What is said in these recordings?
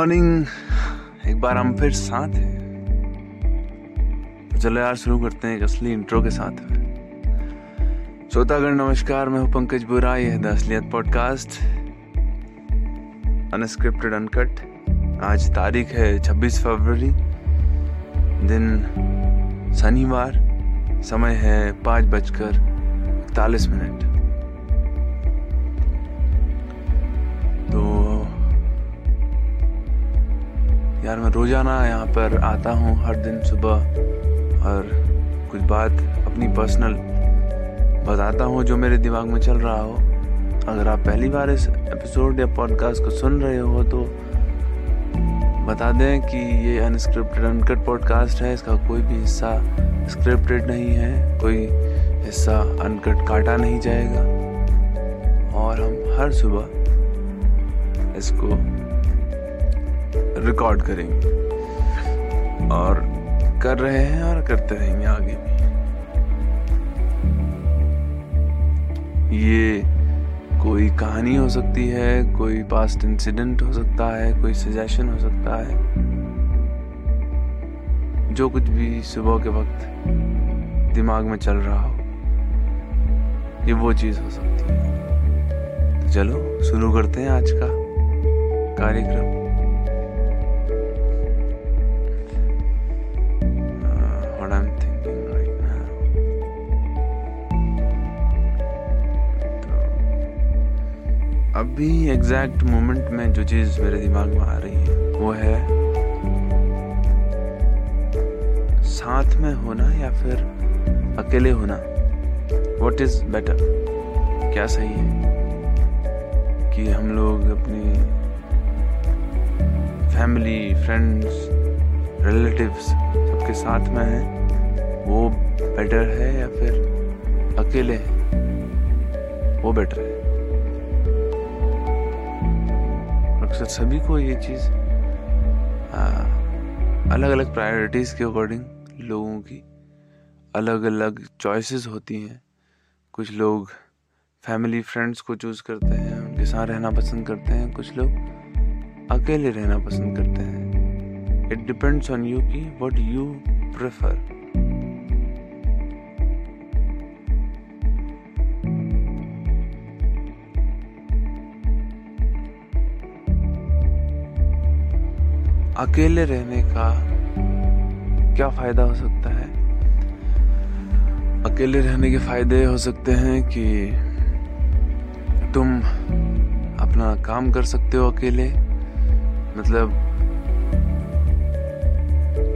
Morning एक बार हम फिर साथ हैं। तो चलो यार, शुरू करते हैं एक असली इंट्रो के साथ। श्रोतागण, नमस्कार, मैं हूँ पंकज बुरा, यह द असलियत पॉडकास्ट अनस्क्रिप्टेड अनकट आज तारीख है 26 फरवरी, दिन शनिवार, समय है पाँच बजकर इकतालीस मिनट। यार मैं रोज़ाना यहाँ पर आता हूँ हर दिन सुबह और कुछ बात अपनी पर्सनल बताता हूँ जो मेरे दिमाग में चल रहा हो। अगर आप पहली बार इस एपिसोड या पॉडकास्ट को सुन रहे हो तो बता दें कि ये अनस्क्रिप्टेड अनकट पॉडकास्ट है। इसका कोई भी हिस्सा स्क्रिप्टेड नहीं है। कोई हिस्सा अनकट काटा नहीं जाएगा। और हम हर सुबह इसको रिकॉर्ड करेंगे। और कर रहे हैं और करते रहेंगे आगे भी। ये कोई कहानी हो सकती है, कोई पास्ट इंसिडेंट हो सकता है, कोई सजेशन हो सकता है। जो कुछ भी सुबह के वक्त दिमाग में चल रहा हो, ये वो चीज़ हो सकती है। तो चलो, शुरू करते हैं आज का कार्यक्रम। अभी एग्जैक्ट मोमेंट में जो चीज़ मेरे दिमाग में आ रही है, वो है साथ में होना या फिर अकेले होना? वट इज़ बेटर क्या सही है? कि हम लोग अपनी फैमिली फ्रेंड्स रिलेटिव्स सबके साथ में हैं, वो बेटर है या फिर अकेले हैं? वो बेटर है। अक्सर सभी को ये चीज़ अलग अलग प्रायोरिटीज़ के अकॉर्डिंग लोगों की अलग अलग चॉइसेस होती हैं। कुछ लोग फैमिली फ्रेंड्स को चूज़ करते हैं, उनके साथ रहना पसंद करते हैं, कुछ लोग अकेले रहना पसंद करते हैं। इट डिपेंड्स ऑन यू कि वट यू प्रेफर अकेले रहने का क्या फ़ायदा हो सकता है? अकेले रहने के फ़ायदे हो सकते हैं कि तुम अपना काम कर सकते हो अकेले। मतलब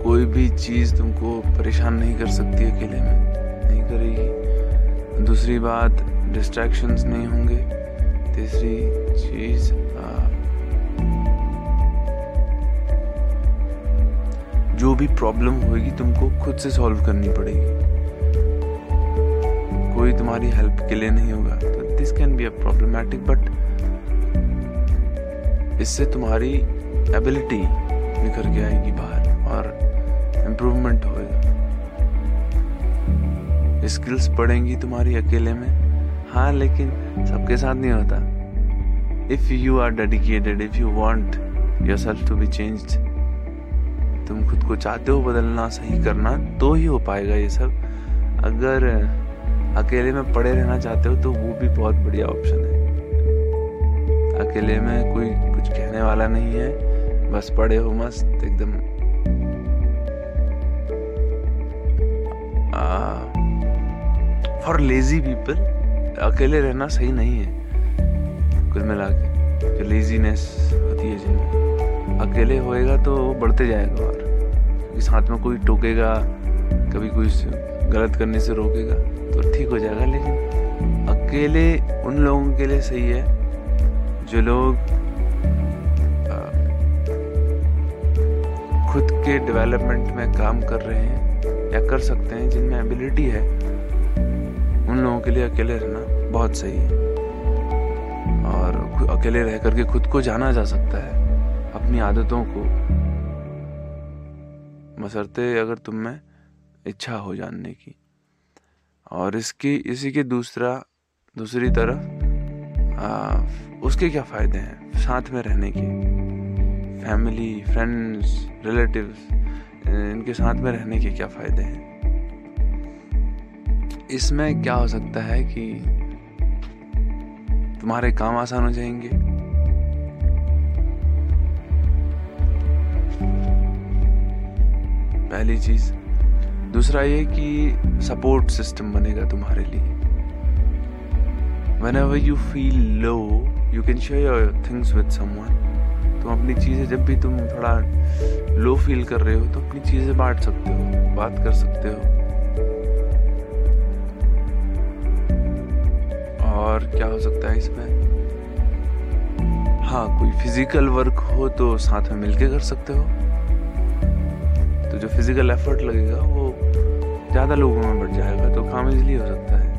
कोई भी चीज़ तुमको परेशान नहीं कर सकती अकेले में, नहीं करेगी। दूसरी बात डिस्ट्रैक्शंस नहीं होंगे। तीसरी चीज़ जो भी प्रॉब्लम होगी तुमको खुद से सॉल्व करनी पड़ेगी। कोई तुम्हारी हेल्प के लिए नहीं होगा। तो this can be a problematic but इससे तुम्हारी एबिलिटी निखर के आएगी बाहर और इम्प्रूवमेंट होएगा। स्किल्स बढ़ेंगी तुम्हारी अकेले में। हाँ लेकिन सबके साथ नहीं होता। If you are dedicated if you want yourself to be changed तुम खुद को चाहते हो बदलना, सही करना तो ही हो पाएगा ये सब। अगर अकेले में पड़े रहना चाहते हो तो वो भी बहुत बढ़िया ऑप्शन है। अकेले में कोई कुछ कहने वाला नहीं है। बस पड़े हो, मस्त, एकदम। फॉर लेजी पीपल अकेले रहना सही नहीं है। कुल मिला के जो लेजीनेस होती है जिनमें। अकेले होएगा तो बढ़ते जाएगा। क्योंकि साथ में कोई टोकेगा, कभी कोई गलत करने से रोकेगा तो ठीक हो जाएगा। लेकिन अकेले, उन लोगों के लिए सही है, जो लोग खुद के डेवलपमेंट में काम कर रहे हैं या कर सकते हैं, जिनमें एबिलिटी है, उन लोगों के लिए अकेले रहना बहुत सही है। और अकेले रह करके खुद को जाना जा सकता है, अपनी आदतों को मसरते अगर तुम में इच्छा हो जानने की। और इसकी इसी के दूसरा दूसरी तरफ़ आ, उसके क्या फ़ायदे हैं साथ में रहने के? फैमिली फ्रेंड्स रिलेटिव्स इनके साथ में रहने के क्या फ़ायदे हैं? इसमें क्या हो सकता है कि तुम्हारे काम आसान हो जाएँगे? पहली चीज़। दूसरा ये कि सपोर्ट सिस्टम बनेगा तुम्हारे लिए। Whenever you feel low you can share your things with someone तुम अपनी चीज़ें जब भी तुम थोड़ा लो फील कर रहे हो तो अपनी चीज़ें बांट सकते हो, बात कर सकते हो। और क्या हो सकता है इसमें? हाँ कोई फ़िज़िकल वर्क हो तो साथ में मिलके कर सकते हो। जो फ़िज़िकल एफर्ट लगेगा, वो ज़्यादा लोगों में बढ़ जाएगा तो काम इजली हो सकता है।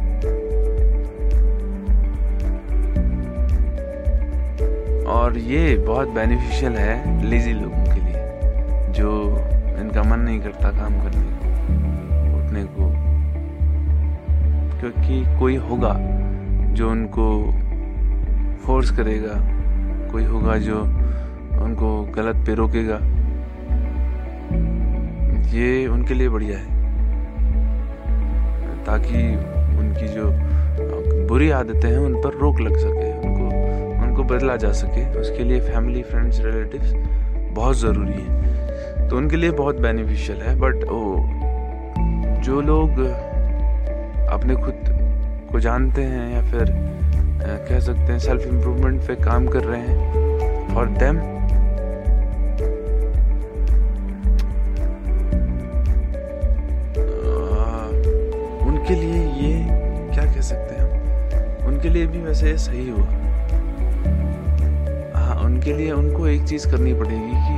और ये बहुत बेनिफिशियल है लेजी लोगों के लिए, जो इनका मन नहीं करता काम करने को, उठने को। क्योंकि कोई होगा जो उनको फोर्स करेगा, कोई होगा जो उनको गलत पे रोकेगा। ये उनके लिए बढ़िया है। ताकि उनकी जो बुरी आदतें हैं, उन पर रोक लग सके, उनको उनको बदला जा सके। उसके लिए फैमिली फ्रेंड्स रिलेटिव्स बहुत ज़रूरी है। तो उनके लिए बहुत बेनिफिशियल है बट ओ, जो लोग अपने खुद को जानते हैं या फिर कह सकते हैं सेल्फ इम्प्रूवमेंट पे काम कर रहे हैं फॉर देम उनके लिए ये क्या कह सकते हैं उनके लिए भी वैसे सही हुआ। हाँ उनके लिए उनको एक चीज़ करनी पड़ेगी कि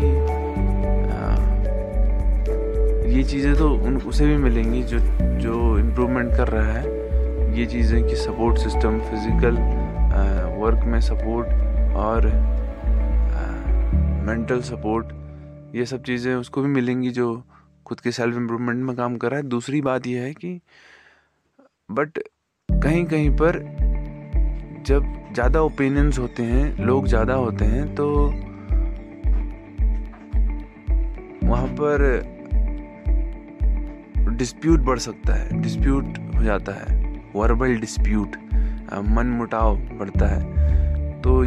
ये चीज़ें तो उन, उसे भी मिलेंगी जो जो इम्प्रूवमेंट कर रहा है। ये चीज़ें कि सपोर्ट सिस्टम फ़िज़िकल वर्क में सपोर्ट और मेंटल सपोर्ट ये सब चीज़ें उसको भी मिलेंगी जो खुद के सेल्फ इम्प्रूवमेंट में काम कर रहा है। दूसरी बात यह है कि बट कहीं कहीं पर जब ज़्यादा ओपिनियंस होते हैं, लोग ज़्यादा होते हैं तो वहाँ पर डिस्प्यूट बढ़ सकता है डिस्प्यूट हो जाता है वर्बल डिस्प्यूट मन मुटाव बढ़ता है। तो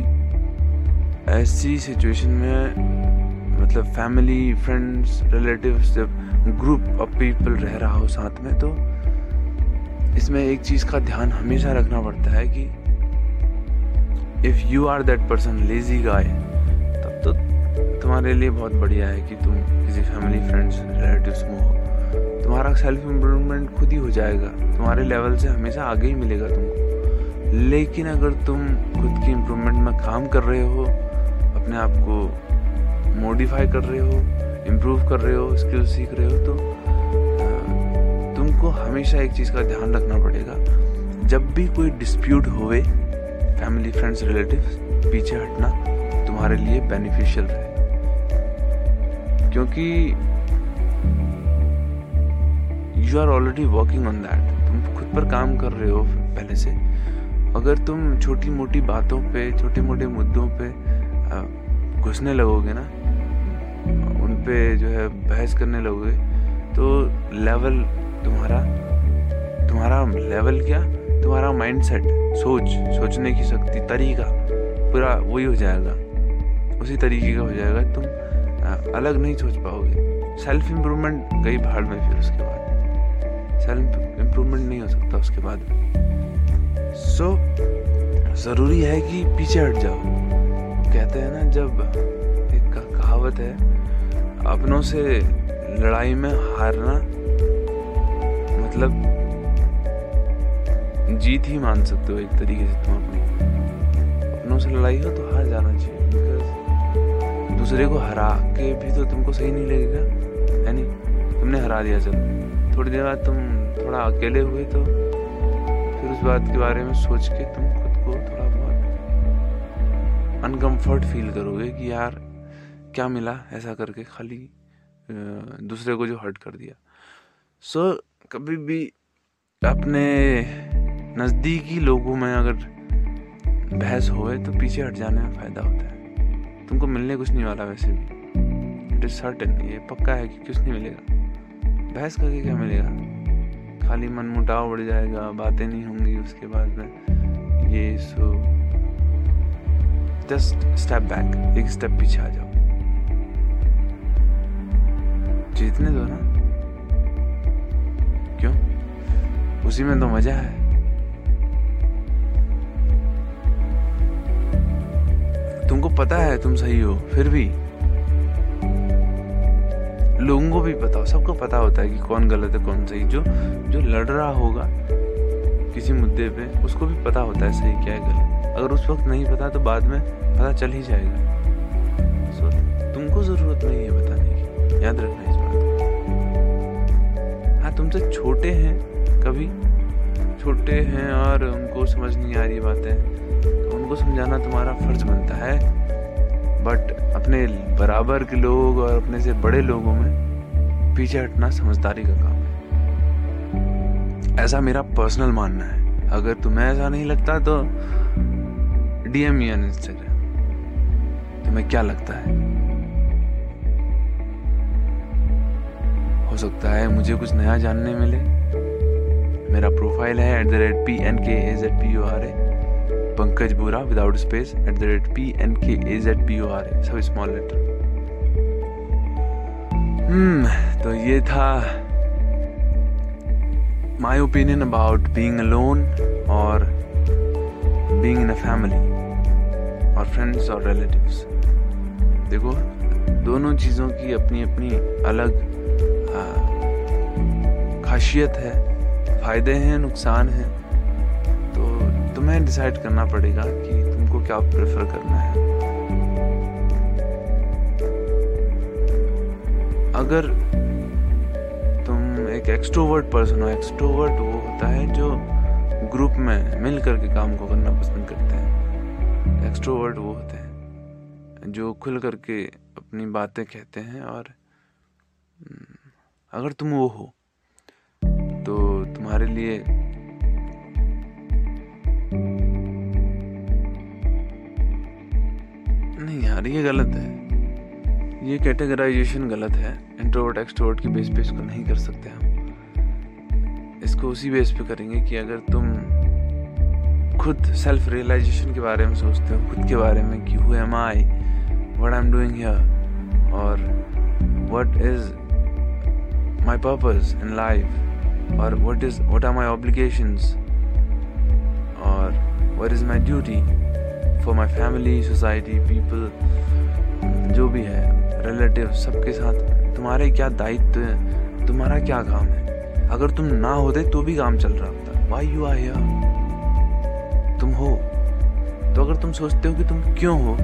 ऐसी सिचुएशन में मतलब फैमिली फ्रेंड्स रिलेटिव्स जब ग्रुप ऑफ़ पीपल रह रहा हो साथ में तो इसमें एक चीज़ का ध्यान हमेशा रखना पड़ता है कि if you are that person lazy guy तब तो तुम्हारे लिए बहुत बढ़िया है कि तुम किसी फैमिली फ्रेंड्स रिलेटिव्स में हो। तुम्हारा सेल्फ इम्प्रूवमेंट खुद ही हो जाएगा। तुम्हारे लेवल से हमेशा आगे ही मिलेगा तुमको। लेकिन अगर तुम खुद की इम्प्रूवमेंट में काम कर रहे हो, अपने आप को मॉडिफाई कर रहे हो इम्प्रूव कर रहे हो स्किल सीख रहे हो तो तुमको हमेशा एक चीज़ का ध्यान रखना पड़ेगा। जब भी कोई डिस्प्यूट होवे फैमिली फ्रेंड्स रिलेटिव्स पीछे हटना तुम्हारे लिए बेनिफिशियल रहे। क्योंकि you are already working on that तुम खुद पर काम कर रहे हो पहले से। अगर तुम छोटी मोटी बातों पे छोटे मोटे मुद्दों पे घुसने लगोगे ना, उन पे जो है बहस करने लगोगे तो लेवल तुम्हारा तुम्हारा लेवल क्या? तुम्हारा माइंडसेट सोच सोचने की शक्ति तरीका पूरा वही हो जाएगा। उसी तरीके का हो जाएगा। तुम अलग नहीं सोच पाओगे। सेल्फ इम्प्रूवमेंट गई भाड़ में फिर उसके बाद। सेल्फ इम्प्रूवमेंट नहीं हो सकता उसके बाद। सो so, ज़रूरी है कि पीछे हट जाओ। कहते हैं ना जब एक कहावत है अपनों से लड़ाई में हारना मतलब जीत ही मान सकते हो एक तरीके से तुम अपनी। अपनों से लड़ाई हो तो हार जाना चाहिए बिकॉज़ दूसरे को हरा के भी तो तुमको सही नहीं लगेगा, है नहीं? तुमने हरा दिया चलो थोड़ी देर बाद तुम थोड़ा अकेले हुए तो फिर उस बात के बारे में सोच के तुम खुद को थोड़ा बहुत अनकम्फर्ट फील करोगे कि यार, क्या मिला ऐसा करके खाली दूसरे को जो हर्ट कर दिया। सो कभी भी अपने नज़दीकी लोगों में अगर बहस होए तो पीछे हट जाने में फ़ायदा होता है। तुमको मिलने कुछ नहीं वाला वैसे भी। इट इज़ सर्टन ये पक्का है कि कुछ नहीं मिलेगा। बहस करके क्या मिलेगा? खाली मन मुटाव बढ़ जाएगा, बातें नहीं होंगी उसके बाद में। ये सो जस्ट स्टेप बैक एक स्टेप पीछे आ जाओ। जीतने दो ना। क्यों? उसी में तो मज़ा है। तुमको पता है तुम सही हो फिर भी। लोगों को भी पता हो सबको पता होता है कि कौन गलत है कौन सही। जो जो लड़ रहा होगा किसी मुद्दे पे उसको भी पता होता है सही क्या है गलत। अगर उस वक्त नहीं पता तो बाद में पता चल ही जाएगा। So, तुमको ज़रूरत नहीं है बताने की। याद रखना तुमसे छोटे हैं, कभी। छोटे हैं और उनको समझ नहीं आ रही बातें। तो उनको समझाना तुम्हारा फ़र्ज़ बनता है। बट अपने बराबर के लोग और अपने से बड़े लोगों में पीछे हटना समझदारी का काम है। ऐसा मेरा पर्सनल मानना है। अगर तुम्हें ऐसा नहीं लगता तो डीएम ऑन इंस्टाग्राम तुम्हें क्या लगता है? हो सकता है मुझे कुछ नया जानने मिले। मेरा प्रोफ़ाइल है at the rate P N K A Z P U R A Pankaj Bora without space at the rate P N K A Z P O R A सब स्मॉल लेटर हम्म तो ये था my opinion about being alone और being in a family और friends और relatives देखो, दोनों चीज़ों की अपनी अपनी अलग खासियत है फ़ायदे हैं नुकसान हैं तो तुम्हें डिसाइड करना पड़ेगा कि तुमको क्या प्रेफर करना है। अगर तुम एक एक्सट्रोवर्ट पर्सन हो एक्सट्रोवर्ट वो होता है जो ग्रुप में मिल करके काम को करना पसंद करते हैं। एक्सट्रोवर्ट वो होते हैं जो खुल करके अपनी बातें कहते हैं और हम्म, अगर तुम वो हो तुम्हारे लिए। नहीं यार, ये गलत है। ये कैटेगराइजेशन गलत है। इंट्रोवर्ट एक्सट्रोवर्ट की बेस पे इसको नहीं कर सकते हम। इसको उसी बेस पे करेंगे कि अगर तुम खुद सेल्फ रियलाइजेशन के बारे में सोचते हो, खुद के बारे में कि who am I what I am doing here और what is my purpose in life और what is what are my obligations और what is my duty for my family society people जो भी है रिलेटिव सबके साथ तुम्हारे क्या दायित्व है? तुम्हारा क्या काम है? अगर तुम ना होते तो भी काम चल रहा होता। वाई यू आर तुम हो। तो अगर तुम सोचते हो कि तुम क्यों हो,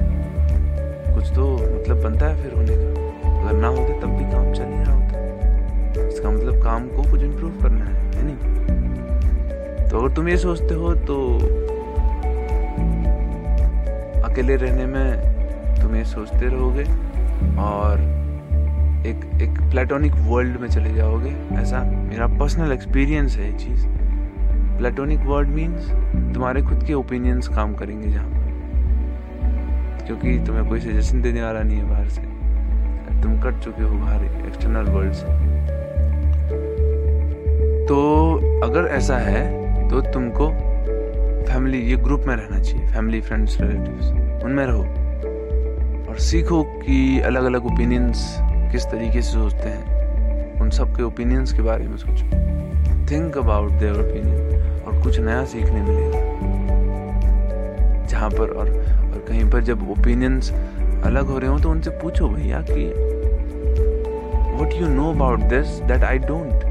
कुछ तो मतलब बनता है फिर होने का। अगर ना होते तब भी काम चल इसका मतलब काम को कुछ इम्प्रूव करना है है नहीं? तो अगर तुम ये सोचते हो तो अकेले रहने में तुम ये सोचते रहोगे और एक एक प्लेटोनिक वर्ल्ड में चले जाओगे। ऐसा मेरा पर्सनल एक्सपीरियंस है ये चीज़। प्लेटोनिक वर्ल्ड मीन्स तुम्हारे खुद के ओपिनियंस काम करेंगे जहाँ क्योंकि तुम्हें कोई सजेशन देने वाला नहीं है बाहर से। तुम कट चुके हो बाहर एक्सटर्नल वर्ल्ड से। तो अगर ऐसा है तो तुमको फैमिली ये ग्रुप में रहना चाहिए फैमिली फ्रेंड्स रिलेटिव्स उनमें रहो। और सीखो कि अलग अलग ओपिनियंस किस तरीके से सोचते हैं। उन सब के ओपिनियंस के बारे में सोचो। थिंक अबाउट देयर ओपिनियन और कुछ नया सीखने मिलेगा। जहाँ पर और और कहीं पर जब ओपिनियंस अलग हो रहे हो तो उनसे पूछो भैया कि what you know about this that I don't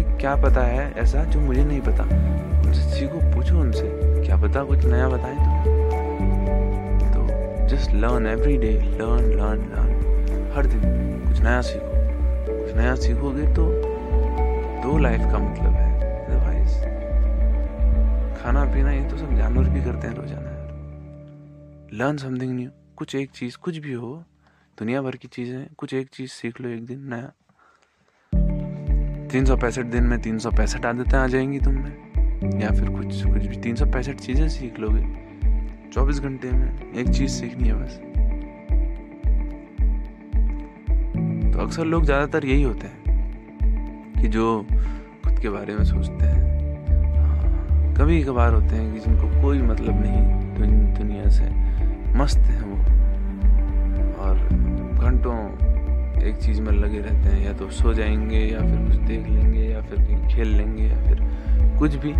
तुम्हें क्या पता है ऐसा जो मुझे नहीं पता? उनसे सीखो पूछो उनसे। क्या पता कुछ नया बताएँ तुम्हें just learn every day learn learn learn हर दिन कुछ नया सीखो। कुछ नया सीखोगे तो दो लाइफ का मतलब है अदरवाइज़ खाना पीना ये तो सब जानवर भी करते हैं रोज़ाना। यार लर्न समथिंग न्यू कुछ एक चीज़, कुछ भी हो, दुनिया भर की चीज़ें, कुछ एक चीज़ सीख लो एक दिन, नया। तीन सौ पैंसठ दिन में तीन सौ पैंसठ आदतें आ जाएँगी तुम में या फिर कुछ कुछ भी तीन सौ पैंसठ चीज़ें सीख लोगे? चौबीस घंटे में एक चीज़ सीखनी है बस। तो अक्सर लोग ज़्यादातर यही होते हैं कि जो खुद के बारे में सोचते हैं। हाँ, कभी कभार होते हैं कि जिनको कोई मतलब नहीं तो दुनिया से मस्त है वो। और घंटों एक चीज़ में लगे रहते हैं या तो सो जाएँगे या फिर कुछ देख लेंगे या फिर कहीं खेल लेंगे या फिर कुछ भी।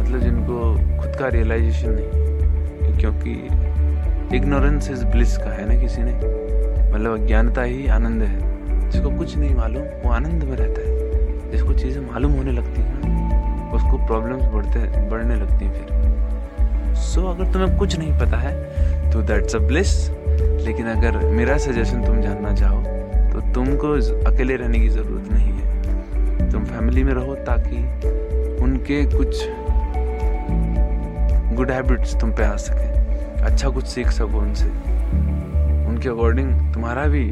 मतलब जिनको खुद का रियलाइजेशन नहीं क्योंकि इग्नोरेंस इज़ ब्लिस का है ना किसी ने? मतलब अज्ञानता ही आनंद है। जिसको कुछ नहीं मालूम वो आनंद में रहता है। जिसको चीज़ें मालूम होने लगती हैं उसको प्रॉब्लम्स बढ़ते बढ़ने लगती हैं फिर। सो so, अगर तुम्हें कुछ नहीं पता है तो दैट्स अ ब्लिस लेकिन अगर मेरा सजेशन तुम जानना चाहो तुमको अकेले रहने की ज़रूरत नहीं है। तुम फैमिली में रहो ताकि उनके कुछ गुड हैबिट्स तुम पे आ सके। अच्छा कुछ सीख सको उनसे। उनके अकॉर्डिंग तुम्हारा भी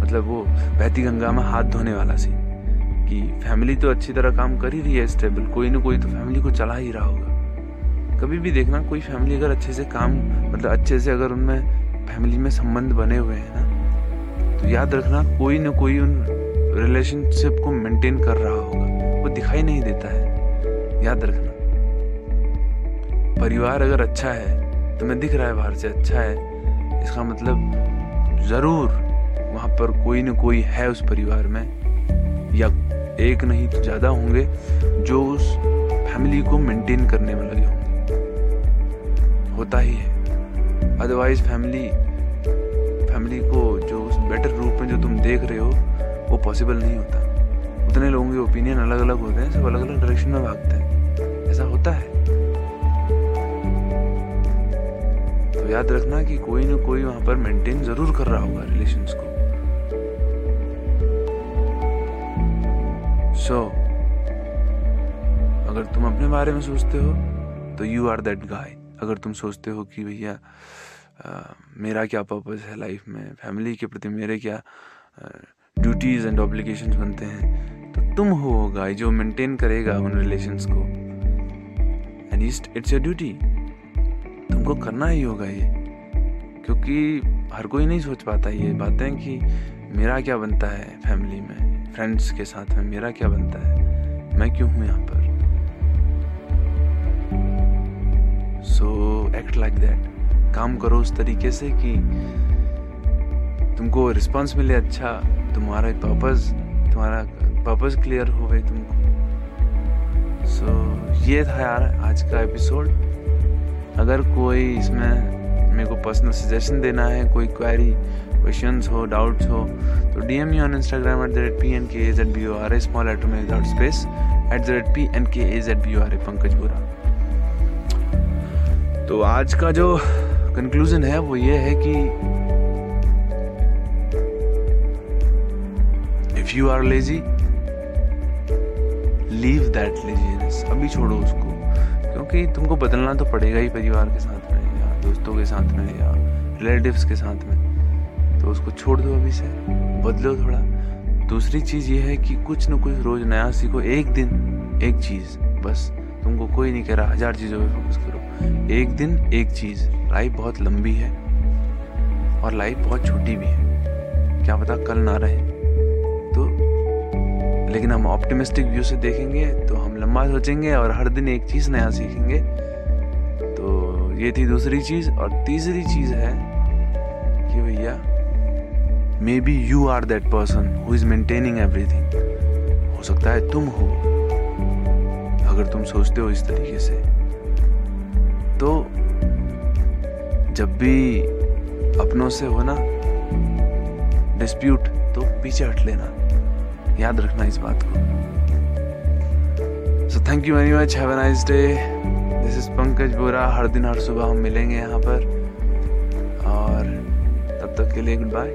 मतलब वो बहती गंगा में हाथ धोने वाला सी। कि फैमिली तो अच्छी तरह काम कर ही रही है स्टेबल कोई ना कोई तो फैमिली को चला ही रहा होगा। कभी भी देखना, कोई फैमिली अगर अच्छे से काम मतलब अच्छे से अगर उनमें फैमिली में संबंध बने हुए हैं ना तो याद रखना, कोई ना कोई उन रिलेशनशिप को मेंटेन कर रहा होगा। वो दिखाई नहीं देता है। याद रखना। परिवार अगर अच्छा है तुम्हें दिख रहा है बाहर से अच्छा है। इसका मतलब ज़रूर वहाँ पर कोई न कोई है उस परिवार में, या एक नहीं तो ज़्यादा होंगे जो उस फैमिली को मेंटेन करने में लगे होंगे। होता ही है। अदरवाइज़ फैमिली फैमिली को जो बेटर रूप में जो तुम देख रहे हो वो पॉसिबल नहीं होता। उतने लोगों के ओपिनियन अलग अलग होते हैं सब अलग अलग डायरेक्शन में भागते हैं। ऐसा होता है। तो याद रखना कि कोई ना कोई वहाँ पर मेंटेन ज़रूर कर रहा होगा रिलेशन को। सो so, अगर तुम अपने बारे में सोचते हो तो यू आर दैट गाय अगर तुम सोचते हो कि भैया मेरा क्या पर्पज है लाइफ में? फैमिली के प्रति मेरे क्या ड्यूटीज़ एंड ऑब्लिगेशन बनते हैं? तो तुम हो गाय जो मेंटेन करेगा उन रिलेशंस को। एंड इट्स योर ड्यूटी तुमको करना ही होगा ये। क्योंकि हर कोई नहीं सोच पाता ये बातें कि मेरा क्या बनता है फैमिली में? फ्रेंड्स के साथ में मेरा क्या बनता है? मैं क्यों हूँ यहाँ पर? सो एक्ट लाइक दैट काम करो उस तरीके से कि तुमको रिस्पॉन्स मिले अच्छा तुम्हारा पर्पज तुम्हारा पर्पज क्लियर हो गए तुमको. सो so, ये था यार आज का एपिसोड अगर कोई इसमें मेरे को पर्सनल सजेशन देना है कोई क्वेरी क्वेश्चन हो डाउट्स हो तो D M on Instagram at the rate P N K H eight B O R A small eight में without space at the rate P N K H eight B O R A Pankaj Bora तो आज का जो conclusion है वो ये है कि if you are lazy leave that laziness अभी छोड़ो उसको। क्योंकि तुमको बदलना तो पड़ेगा ही परिवार के साथ में या दोस्तों के साथ में या रिलेटिव्स के साथ में। तो उसको छोड़ दो अभी से। बदलो थोड़ा। दूसरी चीज़ ये है कि कुछ ना कुछ रोज़ नया सीखो। एक दिन, एक चीज़, बस। तुमको कोई नहीं कह रहा, हज़ार चीज़ों पे फोकस करो। एक दिन एक चीज़। लाइफ बहुत लंबी है और लाइफ बहुत छोटी भी है। क्या पता कल ना रहे। तो लेकिन हम ऑप्टिमिस्टिक व्यू से देखेंगे तो हम लंबा सोचेंगे और हर दिन एक चीज़ नया सीखेंगे। तो ये थी दूसरी चीज़ और तीसरी चीज़ है कि भैया maybe you are that person who is maintaining everything हो सकता है तुम हो, अगर तुम सोचते हो इस तरीके से। तो जब भी अपनों से हो ना डिस्प्यूट तो पीछे हट लेना। याद रखना इस बात को। So thank you very much have nice day this is Pankaj Bora हर दिन, हर सुबह हम मिलेंगे यहाँ पर। और तब तक के लिए गुड बाय